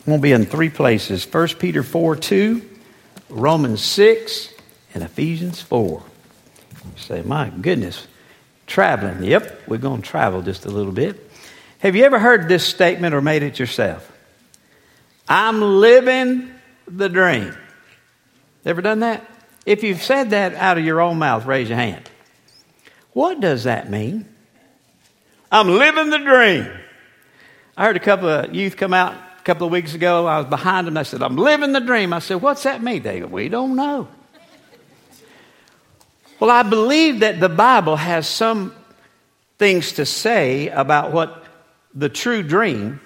I'm going to be in three places 1 Peter 4 2, Romans 6, and Ephesians 4. You say, my goodness, traveling. Yep, we're going to travel just a little bit. Have you ever heard this statement or made it yourself? I'm living the dream. Ever done that? If you've said that out of your own mouth, raise your hand. What does that mean? I'm living the dream. I heard a couple of youth come out a couple of weeks ago. I was behind them. I said, I'm living the dream. I said, What's that mean? Go, We don't know. Well, I believe that the Bible has some things to say about what the true dream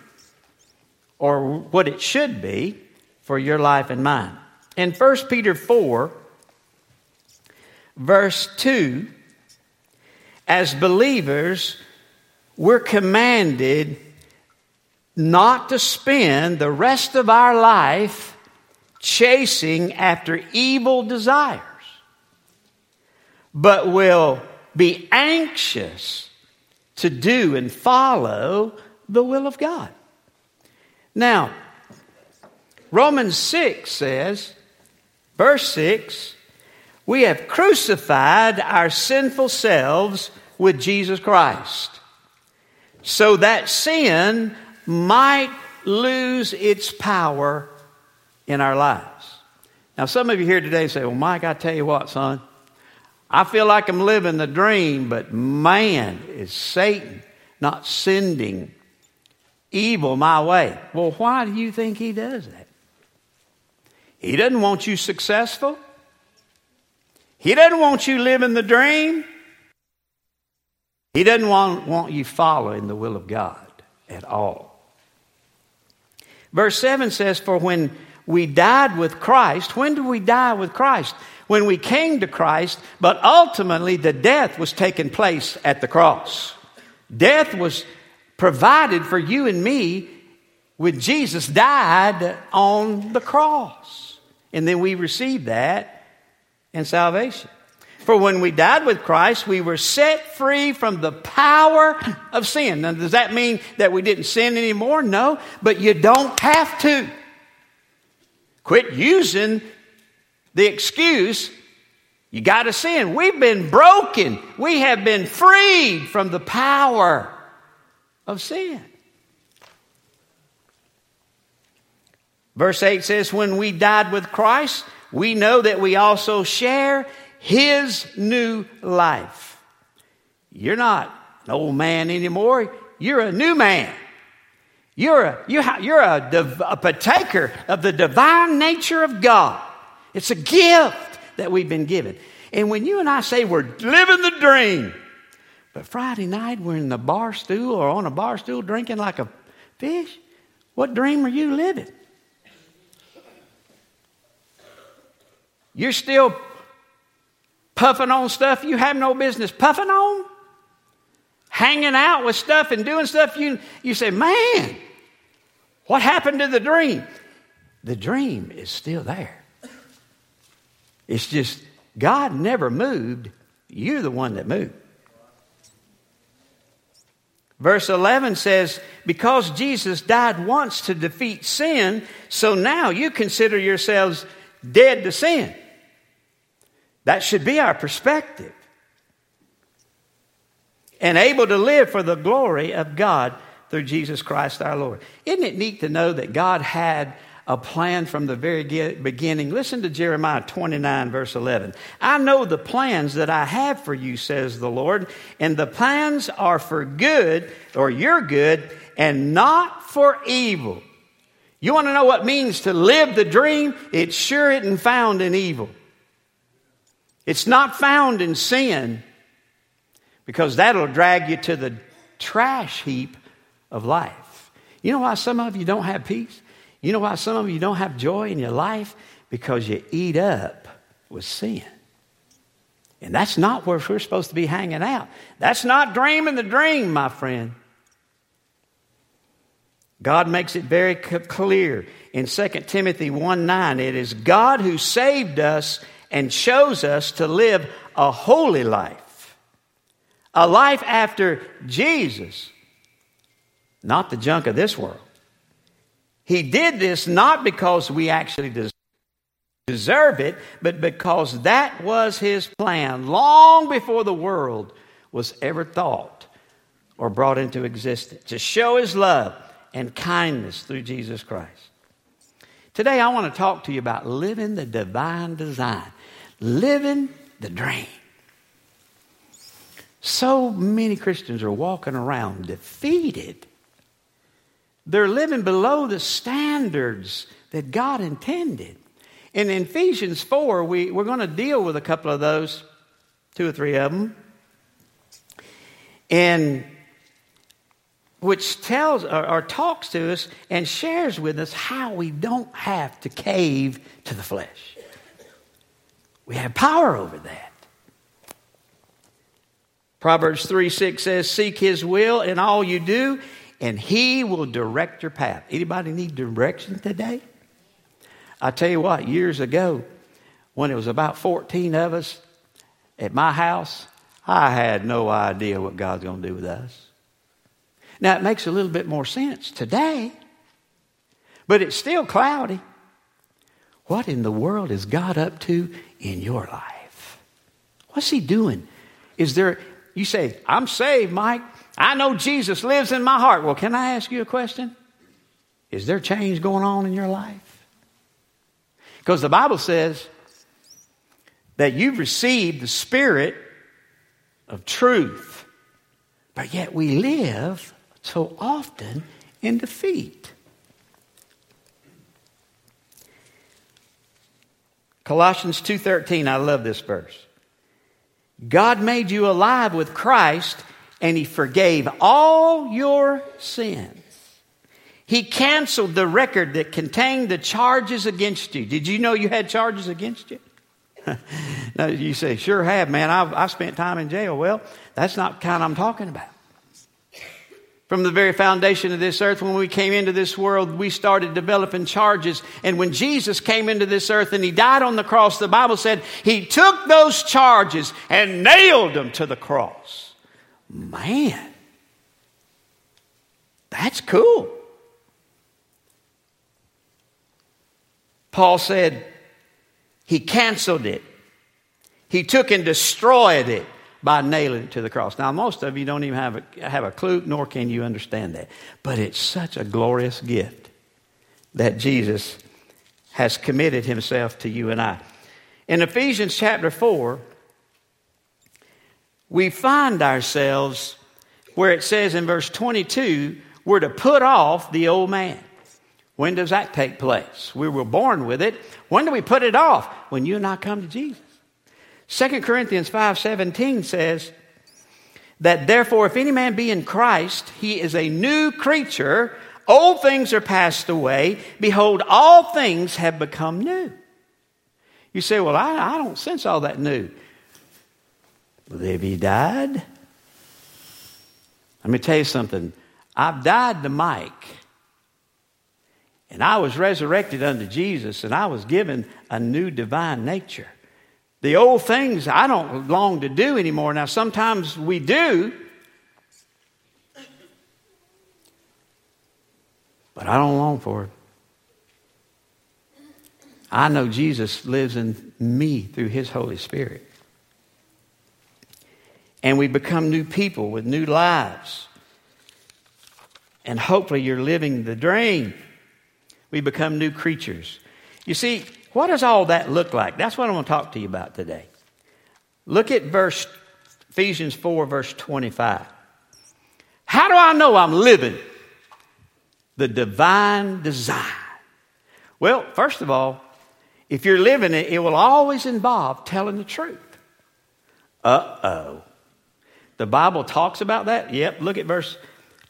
or what it should be for your life and mine. In 1 Peter 4, verse 2, as believers, we're commanded not to spend the rest of our life chasing after evil desires, but will be anxious to do and follow the will of God. Now, Romans 6 says, verse 6, we have crucified our sinful selves with Jesus Christ so that sin might lose its power in our lives. Now, some of you here today say, Well, Mike, I tell you what, son, I feel like I'm living the dream, but man, is Satan not sending evil my way. Well, why do you think he does that? He doesn't want you successful. He doesn't want you living the dream. He doesn't want, want you following the will of God at all. Verse 7 says, For when we died with Christ, when did we die with Christ? When we came to Christ, but ultimately the death was taking place at the cross. Death was provided for you and me when Jesus died on the cross. And then we received that in salvation. For when we died with Christ, we were set free from the power of sin. Now, does that mean that we didn't sin anymore? No, but you don't have to. Quit using the excuse, you got to sin. We've been broken, we have been freed from the power of sin. Verse 8 says, When we died with Christ, we know that we also share his new life. You're not an old man anymore. You're a new man. You're a, you are a, a partaker of the divine nature of God. It's a gift that we've been given. And when you and I say we're living the dream, but Friday night we're in the bar stool or on a bar stool drinking like a fish, what dream are you living? You're still puffing on stuff you have no business puffing on, hanging out with stuff and doing stuff you, you say, man, what happened to the dream? The dream is still there. It's just God never moved, you're the one that moved. Verse 11 says, Because Jesus died once to defeat sin, so now you consider yourselves dead to sin. That should be our perspective. And able to live for the glory of God through Jesus Christ our Lord. Isn't it neat to know that God had a plan from the very beginning? Listen to Jeremiah 29, verse 11. I know the plans that I have for you, says the Lord, and the plans are for good, or your good, and not for evil. You want to know what means to live the dream? It sure isn't found in evil. It's not found in sin because that'll drag you to the trash heap of life. You know why some of you don't have peace? You know why some of you don't have joy in your life? Because you eat up with sin. And that's not where we're supposed to be hanging out. That's not dreaming the dream, my friend. God makes it very clear in 2 Timothy 1 9. It is God who saved us and chose us to live a holy life, a life after Jesus, not the junk of this world. He did this not because we actually deserve it, but because that was His plan long before the world was ever thought or brought into existence to show His love and kindness through Jesus Christ. Today, I want to talk to you about living the divine design, living the dream. So many Christians are walking around defeated. They're living below the standards that God intended. In Ephesians 4, we, we're going to deal with a couple of those, two or three of them, and which tells or, or talks to us and shares with us how we don't have to cave to the flesh. We have power over that. Proverbs 3 6 says, Seek his will in all you do, and he will direct your path. Anybody need direction today? I tell you what, years ago, when it was about 14 of us at my house, I had no idea what God's going to do with us. Now, it makes a little bit more sense today, but it's still cloudy. What in the world is God up to in your life? What's He doing? Is there, you say, I'm saved, Mike. I know Jesus lives in my heart. Well, can I ask you a question? Is there change going on in your life? Because the Bible says that you've received the Spirit of truth, but yet we live so often in defeat. Colossians 2:13 I love this verse. God made you alive with Christ and he forgave all your sins. He canceled the record that contained the charges against you. Did you know you had charges against you? now you say, sure have, man. I've, I've spent time in jail. Well, that's not the kind I'm talking about. From the very foundation of this earth, when we came into this world, we started developing charges. And when Jesus came into this earth and he died on the cross, the Bible said he took those charges and nailed them to the cross. Man, that's cool. Paul said he canceled it, he took and destroyed it by nailing it to the cross. Now, most of you don't even have a, have a clue, nor can you understand that. But it's such a glorious gift that Jesus has committed himself to you and I. In Ephesians chapter 4, we find ourselves where it says in verse 22, we're to put off the old man. When does that take place? We were born with it. When do we put it off? When you and I come to Jesus. 2 Corinthians 5:17 says that therefore if any man be in Christ, he is a new creature. Old things are passed away. Behold, all things have become new. You say, well, I, I don't sense all that new. Well, have you died? Let me tell you something. I've died to Mike. And I was resurrected unto Jesus, and I was given a new divine nature. The old things I don't long to do anymore. Now, sometimes we do, but I don't long for it. I know Jesus lives in me through his Holy Spirit. And we become new people with new lives. And hopefully, you're living the dream. We become new creatures. You see, what does all that look like? That's what I want to talk to you about today. Look at verse Ephesians 4, verse 25. How do I know I'm living the divine design? Well, first of all, if you're living it, it will always involve telling the truth. Uh oh. The Bible talks about that? Yep, look at verse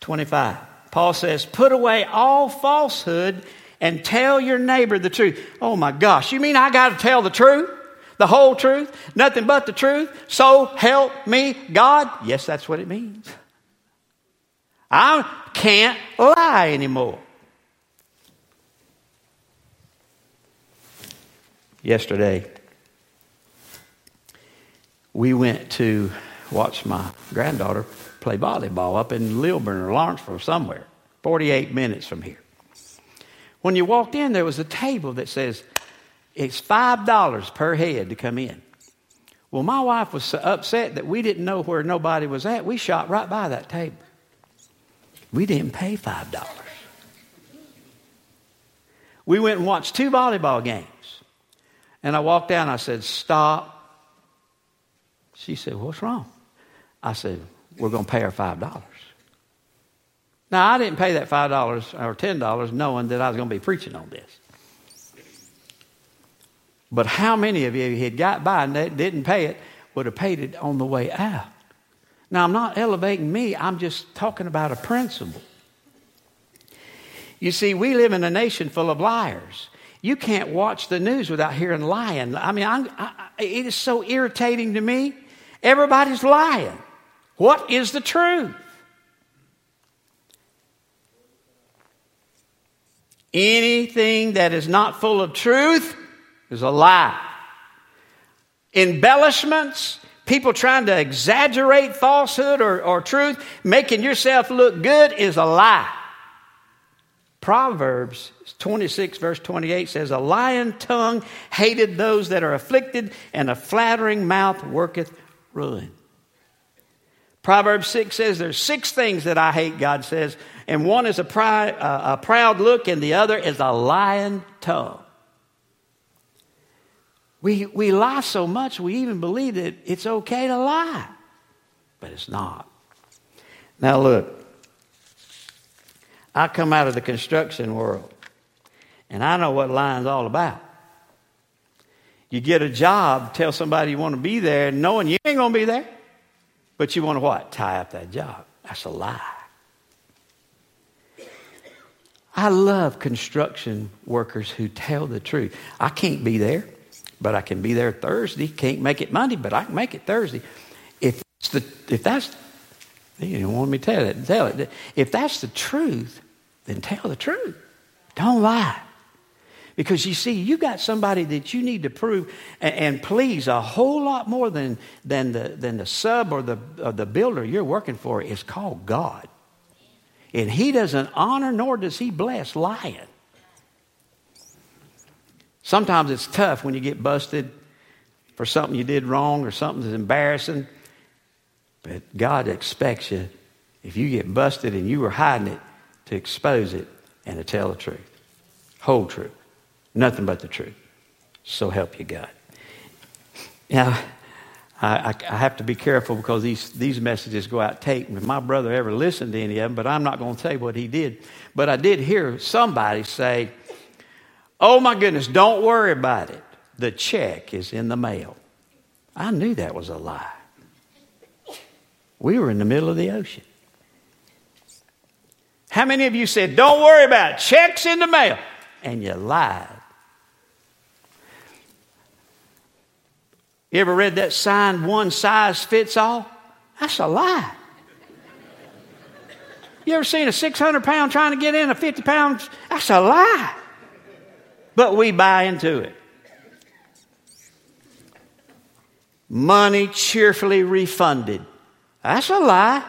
25. Paul says, Put away all falsehood and tell your neighbor the truth. Oh my gosh, you mean I got to tell the truth? The whole truth? Nothing but the truth? So help me God? Yes, that's what it means. I can't lie anymore. Yesterday, we went to watch my granddaughter play volleyball up in Lilburn or Lawrenceville somewhere, 48 minutes from here. When you walked in, there was a table that says it's $5 per head to come in. Well, my wife was so upset that we didn't know where nobody was at. We shot right by that table. We didn't pay $5. We went and watched two volleyball games. And I walked down, I said, Stop. She said, What's wrong? I said, We're going to pay our $5. Now, I didn't pay that $5 or $10 knowing that I was going to be preaching on this. But how many of you had got by and didn't pay it would have paid it on the way out? Now, I'm not elevating me, I'm just talking about a principle. You see, we live in a nation full of liars. You can't watch the news without hearing lying. I mean, I, it is so irritating to me. Everybody's lying. What is the truth? Anything that is not full of truth is a lie. Embellishments, people trying to exaggerate falsehood or, or truth, making yourself look good is a lie. Proverbs 26, verse 28 says, A lying tongue hated those that are afflicted, and a flattering mouth worketh ruin. Proverbs 6 says, There's six things that I hate, God says and one is a, a proud look, and the other is a lying tongue. We, we lie so much, we even believe that it's okay to lie, but it's not. Now, look, I come out of the construction world, and I know what lying's all about. You get a job, tell somebody you want to be there, knowing you ain't going to be there, but you want to what? Tie up that job. That's a lie. I love construction workers who tell the truth. I can't be there, but I can be there Thursday. Can't make it Monday, but I can make it Thursday. If the if that's you don't want me to tell it, tell it. If that's the truth, then tell the truth. Don't lie. Because you see, you got somebody that you need to prove and, and please a whole lot more than, than, the, than the sub or the, or the builder you're working for is called God. And he doesn't honor nor does he bless lying. Sometimes it's tough when you get busted for something you did wrong or something that's embarrassing. But God expects you, if you get busted and you were hiding it, to expose it and to tell the truth. Whole truth. Nothing but the truth. So help you God. Now, I, I, I, have to be careful because these, these messages go out tape. If my brother ever listened to any of them, but I'm not going to say what he did. But I did hear somebody say, Oh my goodness, don't worry about it. The check is in the mail. I knew that was a lie. We were in the middle of the ocean. How many of you said, Don't worry about it, check's in the mail? And you lied. You ever read that sign, one size fits all? That's a lie. You ever seen a 600 pound trying to get in a 50 pound? That's a lie. But we buy into it. Money cheerfully refunded. That's a lie.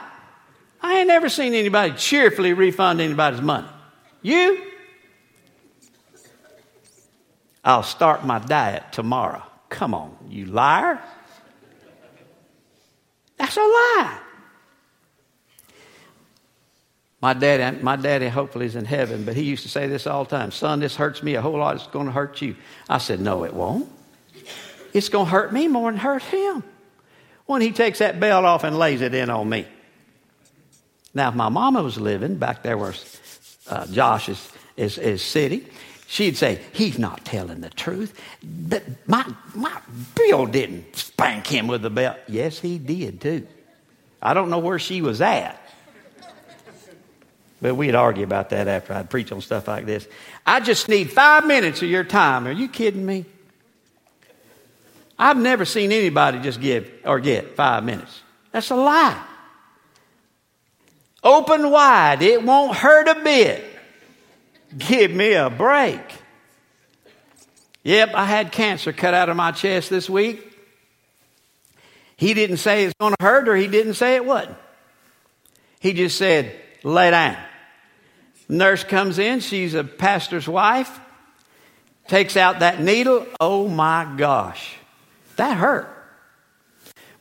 I ain't never seen anybody cheerfully refund anybody's money. You? I'll start my diet tomorrow. Come on, you liar. That's a lie. My daddy, my daddy hopefully is in heaven, but he used to say this all the time Son, this hurts me a whole lot. It's going to hurt you. I said, No, it won't. It's going to hurt me more than hurt him when he takes that belt off and lays it in on me. Now, if my mama was living back there where uh, Josh is, is, is sitting, She'd say, He's not telling the truth. But my, my Bill didn't spank him with the belt. Yes, he did too. I don't know where she was at. But we'd argue about that after I'd preach on stuff like this. I just need five minutes of your time. Are you kidding me? I've never seen anybody just give or get five minutes. That's a lie. Open wide, it won't hurt a bit. Give me a break. Yep, I had cancer cut out of my chest this week. He didn't say it's going to hurt or he didn't say it wouldn't. He just said, lay down. Nurse comes in, she's a pastor's wife, takes out that needle. Oh my gosh, that hurt.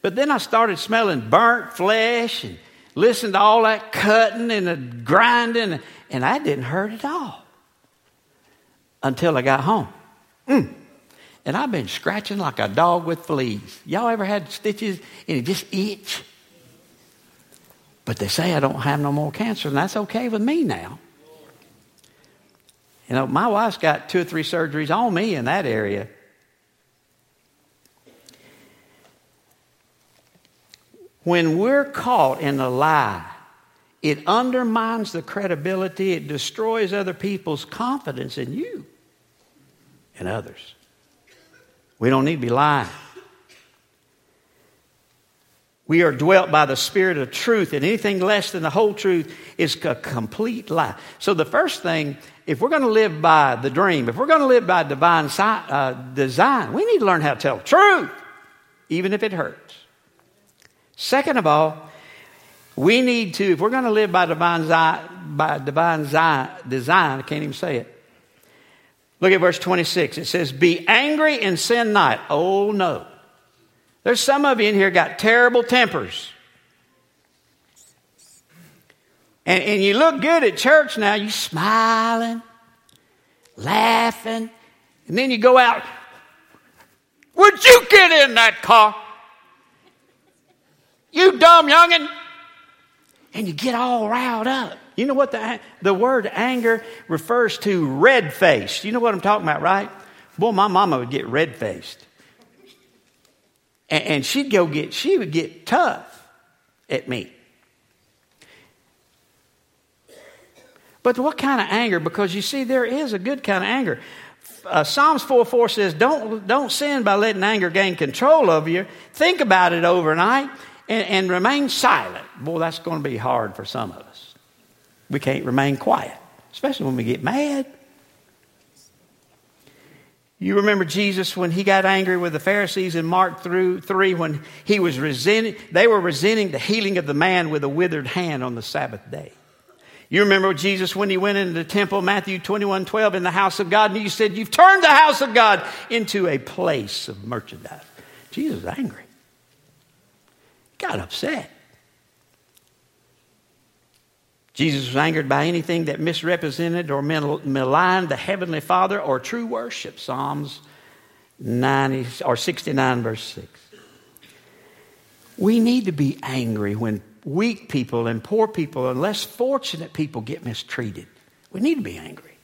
But then I started smelling burnt flesh and listened to all that cutting and the grinding, and that didn't hurt at all until I got home. Mm. And I've been scratching like a dog with fleas. Y'all ever had stitches and it just itch? But they say I don't have no more cancer, and that's okay with me now. You know, my wife's got two or three surgeries on me in that area. When we're caught in a lie, it undermines the credibility, it destroys other people's confidence in you and others. We don't need to be lying. We are dwelt by the Spirit of truth, and anything less than the whole truth is a complete lie. So, the first thing, if we're going to live by the dream, if we're going to live by divine uh, design, we need to learn how to tell the truth, even if it hurts. Second of all, we need to, if we're going to live by divine, by divine design, I can't even say it. Look at verse 26. It says, Be angry and sin not. Oh, no. There's some of you in here got terrible tempers. And, and you look good at church now, you smiling, laughing, and then you go out. Would you get in that car? You dumb youngin'. And you get all riled up. You know what the, the word anger refers to? Red faced. You know what I'm talking about, right? Boy, my mama would get red faced. And, and she'd go get, she would get tough at me. But what kind of anger? Because you see, there is a good kind of anger. Uh, Psalms 4 4 says, don't, don't sin by letting anger gain control of you. Think about it overnight and, and remain silent. Boy, that's going to be hard for some of us. We can't remain quiet, especially when we get mad. You remember Jesus when he got angry with the Pharisees in Mark 3 when he was resenting, they were resenting the healing of the man with a withered hand on the Sabbath day. You remember Jesus when he went into the temple, Matthew 21 12, in the house of God, and you said, You've turned the house of God into a place of merchandise. Jesus was angry. Got upset. Jesus was angered by anything that misrepresented or maligned the Heavenly Father or true worship. Psalms 90 or 69, verse 6. We need to be angry when weak people and poor people and less fortunate people get mistreated. We need to be angry.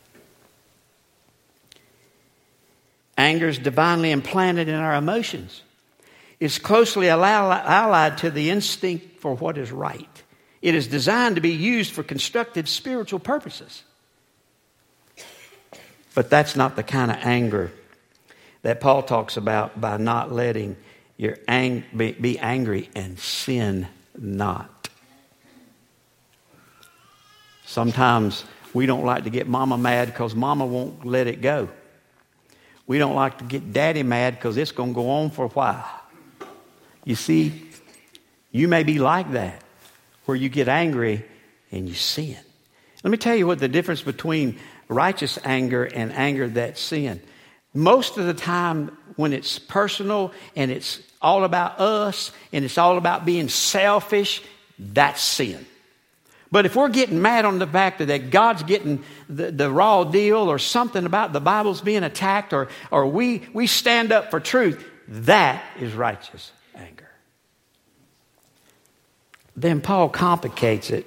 Anger is divinely implanted in our emotions. It's closely allied to the instinct for what is right. It is designed to be used for constructive spiritual purposes. But that's not the kind of anger that Paul talks about by not letting your ang- be, be angry and sin not. Sometimes we don't like to get mama mad because mama won't let it go. We don't like to get daddy mad because it's going to go on for a while. You see, you may be like that where you get angry and you sin. Let me tell you what the difference between righteous anger and anger that's sin. Most of the time, when it's personal and it's all about us and it's all about being selfish, that's sin. But if we're getting mad on the fact that God's getting the, the raw deal or something about the Bible's being attacked or, or we, we stand up for truth, that is righteous then Paul complicates it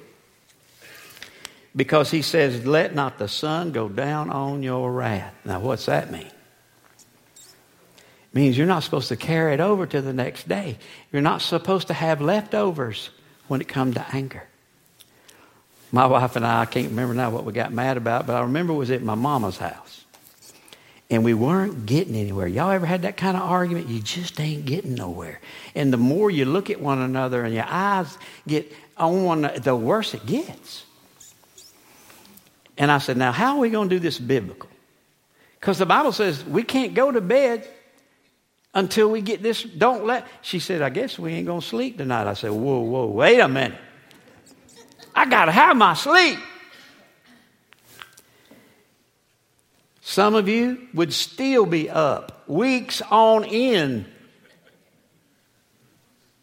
because he says, Let not the sun go down on your wrath. Now, what's that mean? It means you're not supposed to carry it over to the next day. You're not supposed to have leftovers when it comes to anger. My wife and I, I can't remember now what we got mad about, but I remember it was at my mama's house and we weren't getting anywhere. Y'all ever had that kind of argument? You just ain't getting nowhere. And the more you look at one another and your eyes get on one, the worse it gets. And I said, now how are we going to do this biblical? Because the Bible says we can't go to bed until we get this. Don't let. She said, I guess we ain't going to sleep tonight. I said, whoa, whoa, wait a minute. I got to have my sleep. Some of you would still be up weeks on end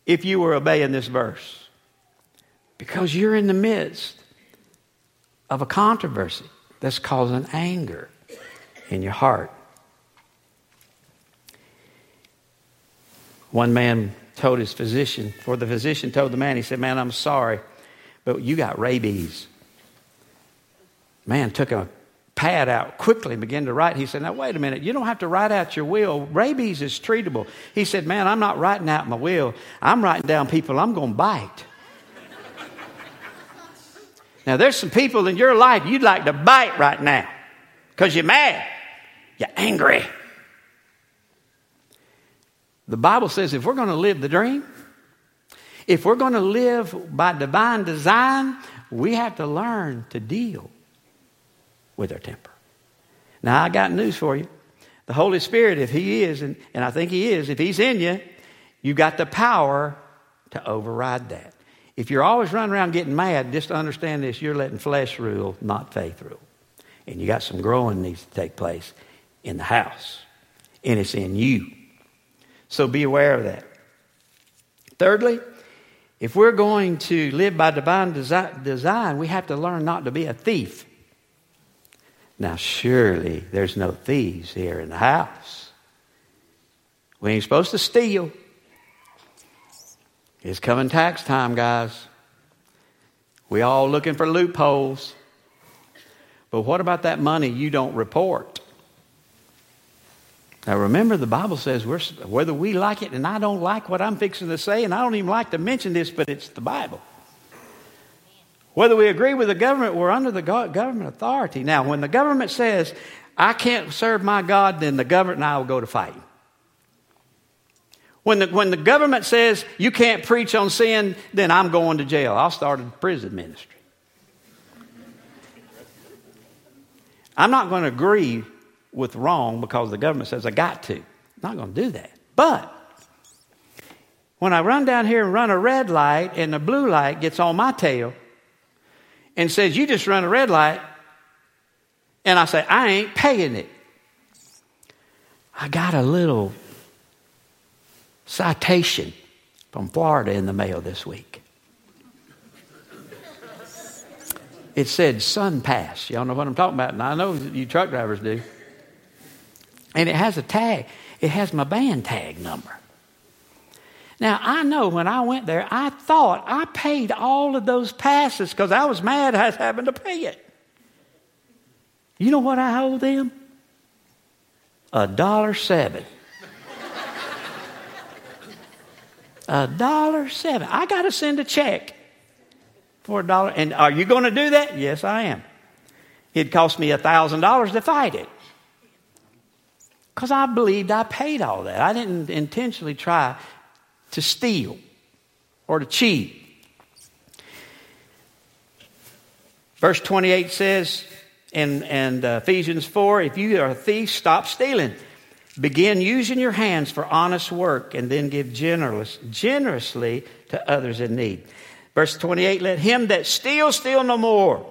if you were obeying this verse. Because you're in the midst of a controversy that's causing anger in your heart. One man told his physician, for the physician told the man, he said, Man, I'm sorry, but you got rabies. Man took a pad out quickly and began to write. He said, Now, wait a minute. You don't have to write out your will. Rabies is treatable. He said, Man, I'm not writing out my will. I'm writing down people I'm going to bite. now, there's some people in your life you'd like to bite right now because you're mad, you're angry. The Bible says if we're going to live the dream, if we're going to live by divine design, we have to learn to deal with their temper. Now, I got news for you. The Holy Spirit, if He is, and, and I think He is, if He's in you, you got the power to override that. If you're always running around getting mad, just understand this you're letting flesh rule, not faith rule. And you got some growing needs to take place in the house, and it's in you. So be aware of that. Thirdly, if we're going to live by divine design, we have to learn not to be a thief. Now, surely there's no thieves here in the house. We ain't supposed to steal. It's coming tax time, guys. We all looking for loopholes. But what about that money you don't report? Now remember, the Bible says whether we like it, and I don't like what I'm fixing to say, and I don't even like to mention this, but it's the Bible. Whether we agree with the government, we're under the government authority. Now, when the government says, I can't serve my God, then the government and I will go to fight. When the, when the government says you can't preach on sin, then I'm going to jail. I'll start a prison ministry. I'm not going to agree with wrong because the government says I got to. I'm not going to do that. But when I run down here and run a red light and the blue light gets on my tail and says, You just run a red light, and I say, I ain't paying it. I got a little citation from Florida in the mail this week. It said SunPass. Y'all know what I'm talking about, and I know you truck drivers do. And it has a tag, it has my band tag number. Now, I know when I went there, I thought I paid all of those passes because I was mad was having to pay it. You know what I owe them? A dollar seven. a dollar seven. I got to send a check for a dollar. And are you going to do that? Yes, I am. It cost me a thousand dollars to fight it. Because I believed I paid all that. I didn't intentionally try to steal or to cheat. Verse 28 says in, in uh, Ephesians 4 if you are a thief, stop stealing. Begin using your hands for honest work and then give generous, generously to others in need. Verse 28 let him that steals steal no more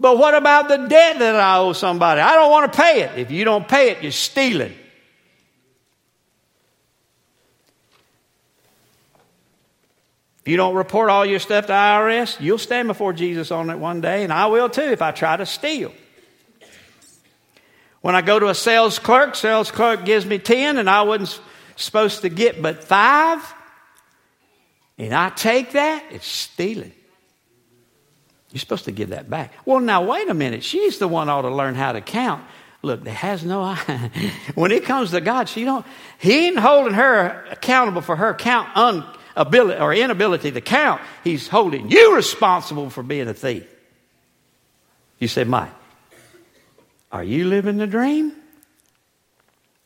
but what about the debt that I owe somebody? I don't want to pay it. If you don't pay it, you're stealing. You don't report all your stuff to IRS, you'll stand before Jesus on it one day, and I will too if I try to steal. When I go to a sales clerk, sales clerk gives me 10 and I wasn't supposed to get but 5, and I take that, it's stealing. You're supposed to give that back. Well, now, wait a minute. She's the one ought to learn how to count. Look, there has no eye. when it comes to God, she don't, he ain't holding her accountable for her count unability or inability to count. He's holding you responsible for being a thief. You say, Mike, are you living the dream?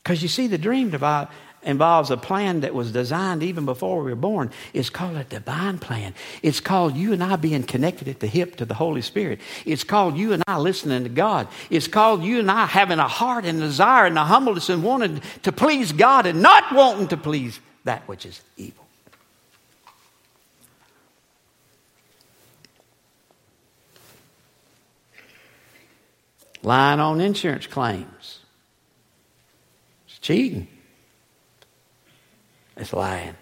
Because you see, the dream about involves a plan that was designed even before we were born. It's called a divine plan. It's called you and I being connected at the hip to the Holy Spirit. It's called you and I listening to God. It's called you and I having a heart and desire and a humbleness and wanting to please God and not wanting to please that which is evil. Lying on insurance claims. It's cheating. It's lying.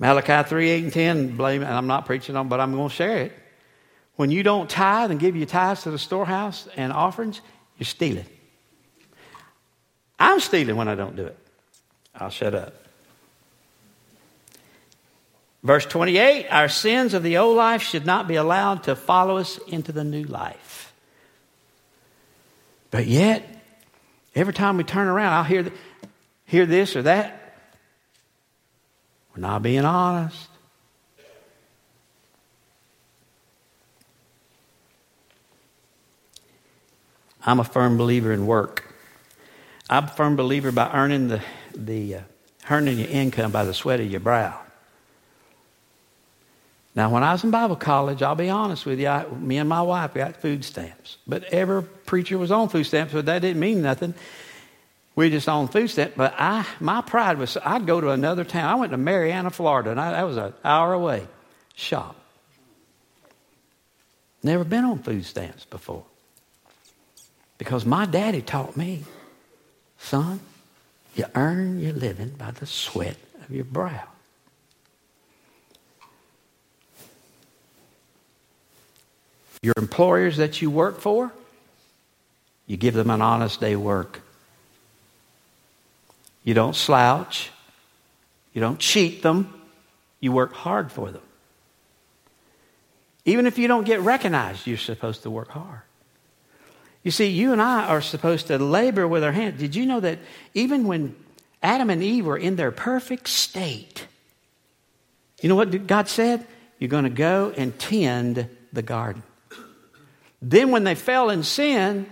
Malachi 3, 8, and 10, blame, and I'm not preaching on, but I'm going to share it. When you don't tithe and give your tithes to the storehouse and offerings, you're stealing. I'm stealing when I don't do it. I'll shut up. Verse 28 Our sins of the old life should not be allowed to follow us into the new life. But yet, every time we turn around, I'll hear, hear this or that. We're not being honest. I'm a firm believer in work. I'm a firm believer by earning the, the uh, earning your income by the sweat of your brow. Now, when I was in Bible college, I'll be honest with you, I, me and my wife got food stamps. But every preacher was on food stamps, but that didn't mean nothing. We just on food stamps. But I, my pride was, I'd go to another town. I went to Marianna, Florida, and I, that was an hour away. Shop. Never been on food stamps before. Because my daddy taught me, son, you earn your living by the sweat of your brow. Your employers that you work for, you give them an honest day work. You don't slouch. You don't cheat them. You work hard for them. Even if you don't get recognized, you're supposed to work hard. You see, you and I are supposed to labor with our hands. Did you know that even when Adam and Eve were in their perfect state, you know what God said? You're going to go and tend the garden. Then, when they fell in sin,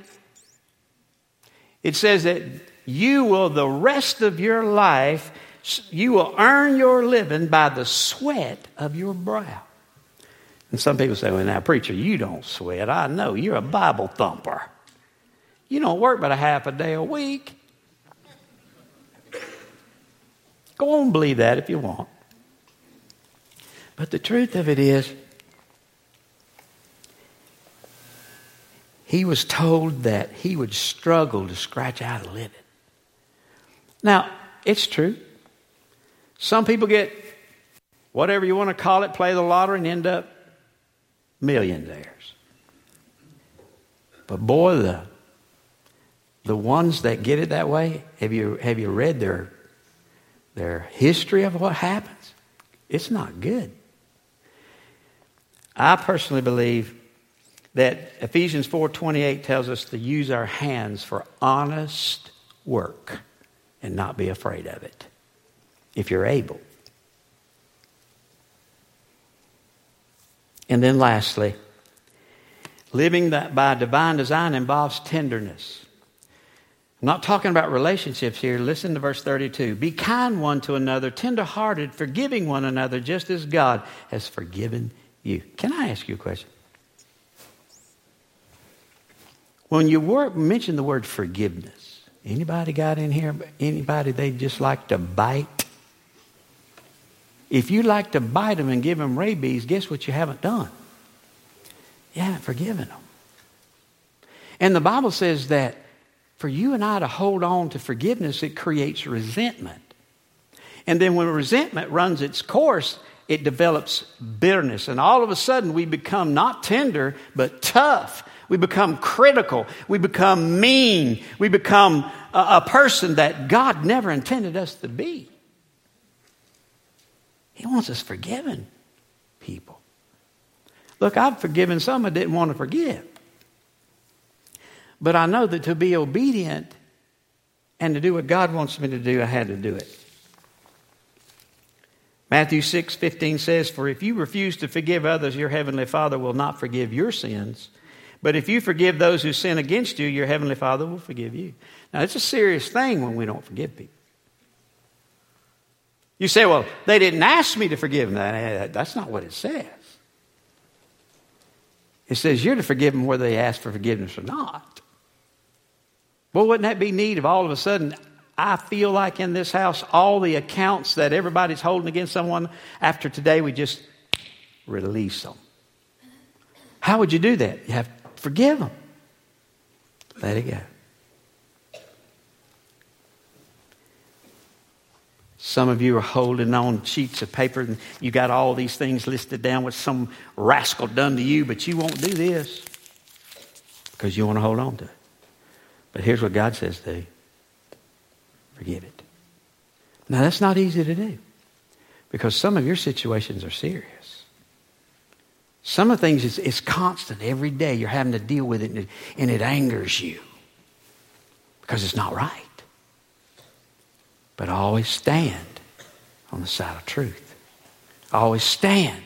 it says that you will, the rest of your life, you will earn your living by the sweat of your brow. And some people say, well, now, preacher, you don't sweat. I know. You're a Bible thumper. You don't work but a half a day a week. Go on, believe that if you want. But the truth of it is, he was told that he would struggle to scratch out a living. Now, it's true. Some people get whatever you want to call it, play the lottery, and end up millionaires. But boy, the the ones that get it that way, have you, have you read their, their history of what happens? It's not good. I personally believe that Ephesians 4:28 tells us to use our hands for honest work and not be afraid of it if you're able. And then lastly, living that by divine design involves tenderness. I'm not talking about relationships here. Listen to verse 32. Be kind one to another, tenderhearted, forgiving one another, just as God has forgiven you. Can I ask you a question? When you mention the word forgiveness, anybody got in here? Anybody they just like to bite? If you like to bite them and give them rabies, guess what you haven't done? You haven't forgiven them. And the Bible says that for you and I to hold on to forgiveness, it creates resentment. And then when resentment runs its course, it develops bitterness. And all of a sudden, we become not tender, but tough. We become critical. We become mean. We become a, a person that God never intended us to be. He wants us forgiven people. Look, I've forgiven some I didn't want to forgive. But I know that to be obedient and to do what God wants me to do, I had to do it. Matthew 6 15 says, For if you refuse to forgive others, your heavenly Father will not forgive your sins. But if you forgive those who sin against you, your heavenly Father will forgive you. Now, it's a serious thing when we don't forgive people. You say, well, they didn't ask me to forgive them. Eh, that's not what it says. It says you're to forgive them whether they ask for forgiveness or not. Well, wouldn't that be neat if all of a sudden I feel like in this house, all the accounts that everybody's holding against someone, after today, we just release them? How would you do that? You have forgive them. Let it go. Some of you are holding on sheets of paper and you got all these things listed down what some rascal done to you, but you won't do this because you want to hold on to it. But here's what God says do forgive it. Now, that's not easy to do because some of your situations are serious. Some of the things, it's, it's constant every day. You're having to deal with it and, it and it angers you because it's not right. But always stand on the side of truth. Always stand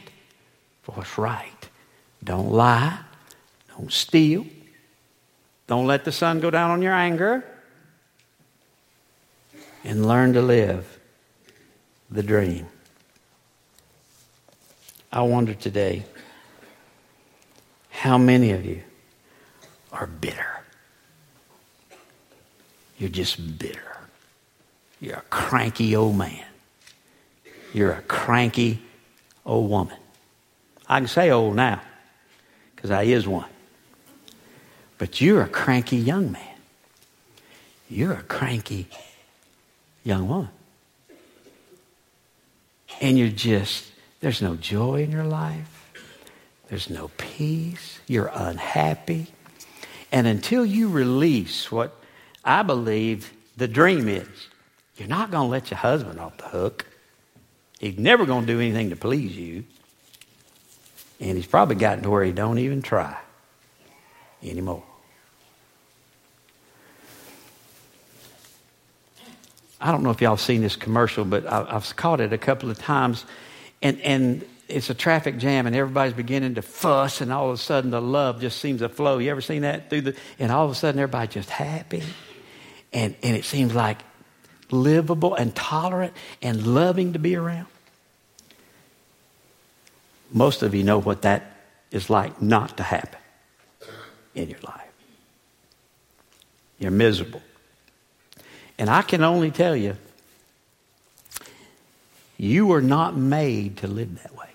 for what's right. Don't lie. Don't steal. Don't let the sun go down on your anger. And learn to live the dream. I wonder today how many of you are bitter? You're just bitter. You're a cranky old man. You're a cranky old woman. I can say old now because I is one. But you're a cranky young man. You're a cranky young woman. And you're just, there's no joy in your life. There's no peace. You're unhappy. And until you release what I believe the dream is, you're not going to let your husband off the hook. He's never going to do anything to please you. And he's probably gotten to where he don't even try anymore. I don't know if y'all seen this commercial, but I, have caught it a couple of times. And, and it's a traffic jam, and everybody's beginning to fuss, and all of a sudden the love just seems to flow. You ever seen that through the? And all of a sudden everybody's just happy, and and it seems like livable and tolerant and loving to be around. Most of you know what that is like not to happen in your life. You're miserable. And I can only tell you, you were not made to live that way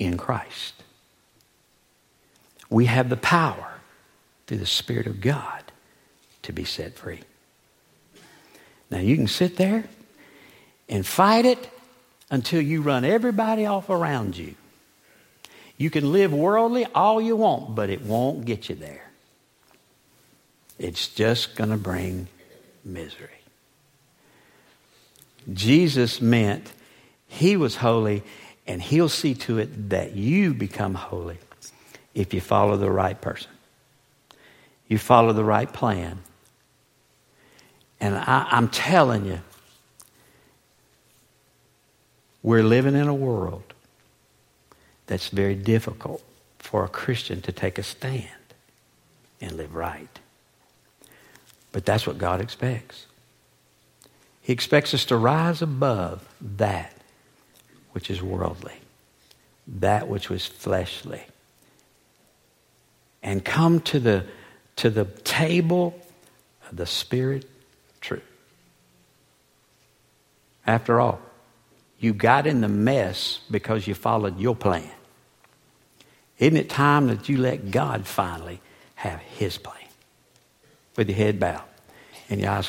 in Christ. We have the power through the Spirit of God to be set free. Now you can sit there and fight it until you run everybody off around you. You can live worldly all you want, but it won't get you there. It's just going to bring misery. Jesus meant he was holy, and he'll see to it that you become holy if you follow the right person. You follow the right plan. And I, I'm telling you, we're living in a world that's very difficult for a Christian to take a stand and live right. But that's what God expects. He expects us to rise above that which is worldly, that which was fleshly, and come to the, to the table of the Spirit truth. After all, you got in the mess because you followed your plan. Isn't it time that you let God finally have His plan? With your head bowed and your eyes closed.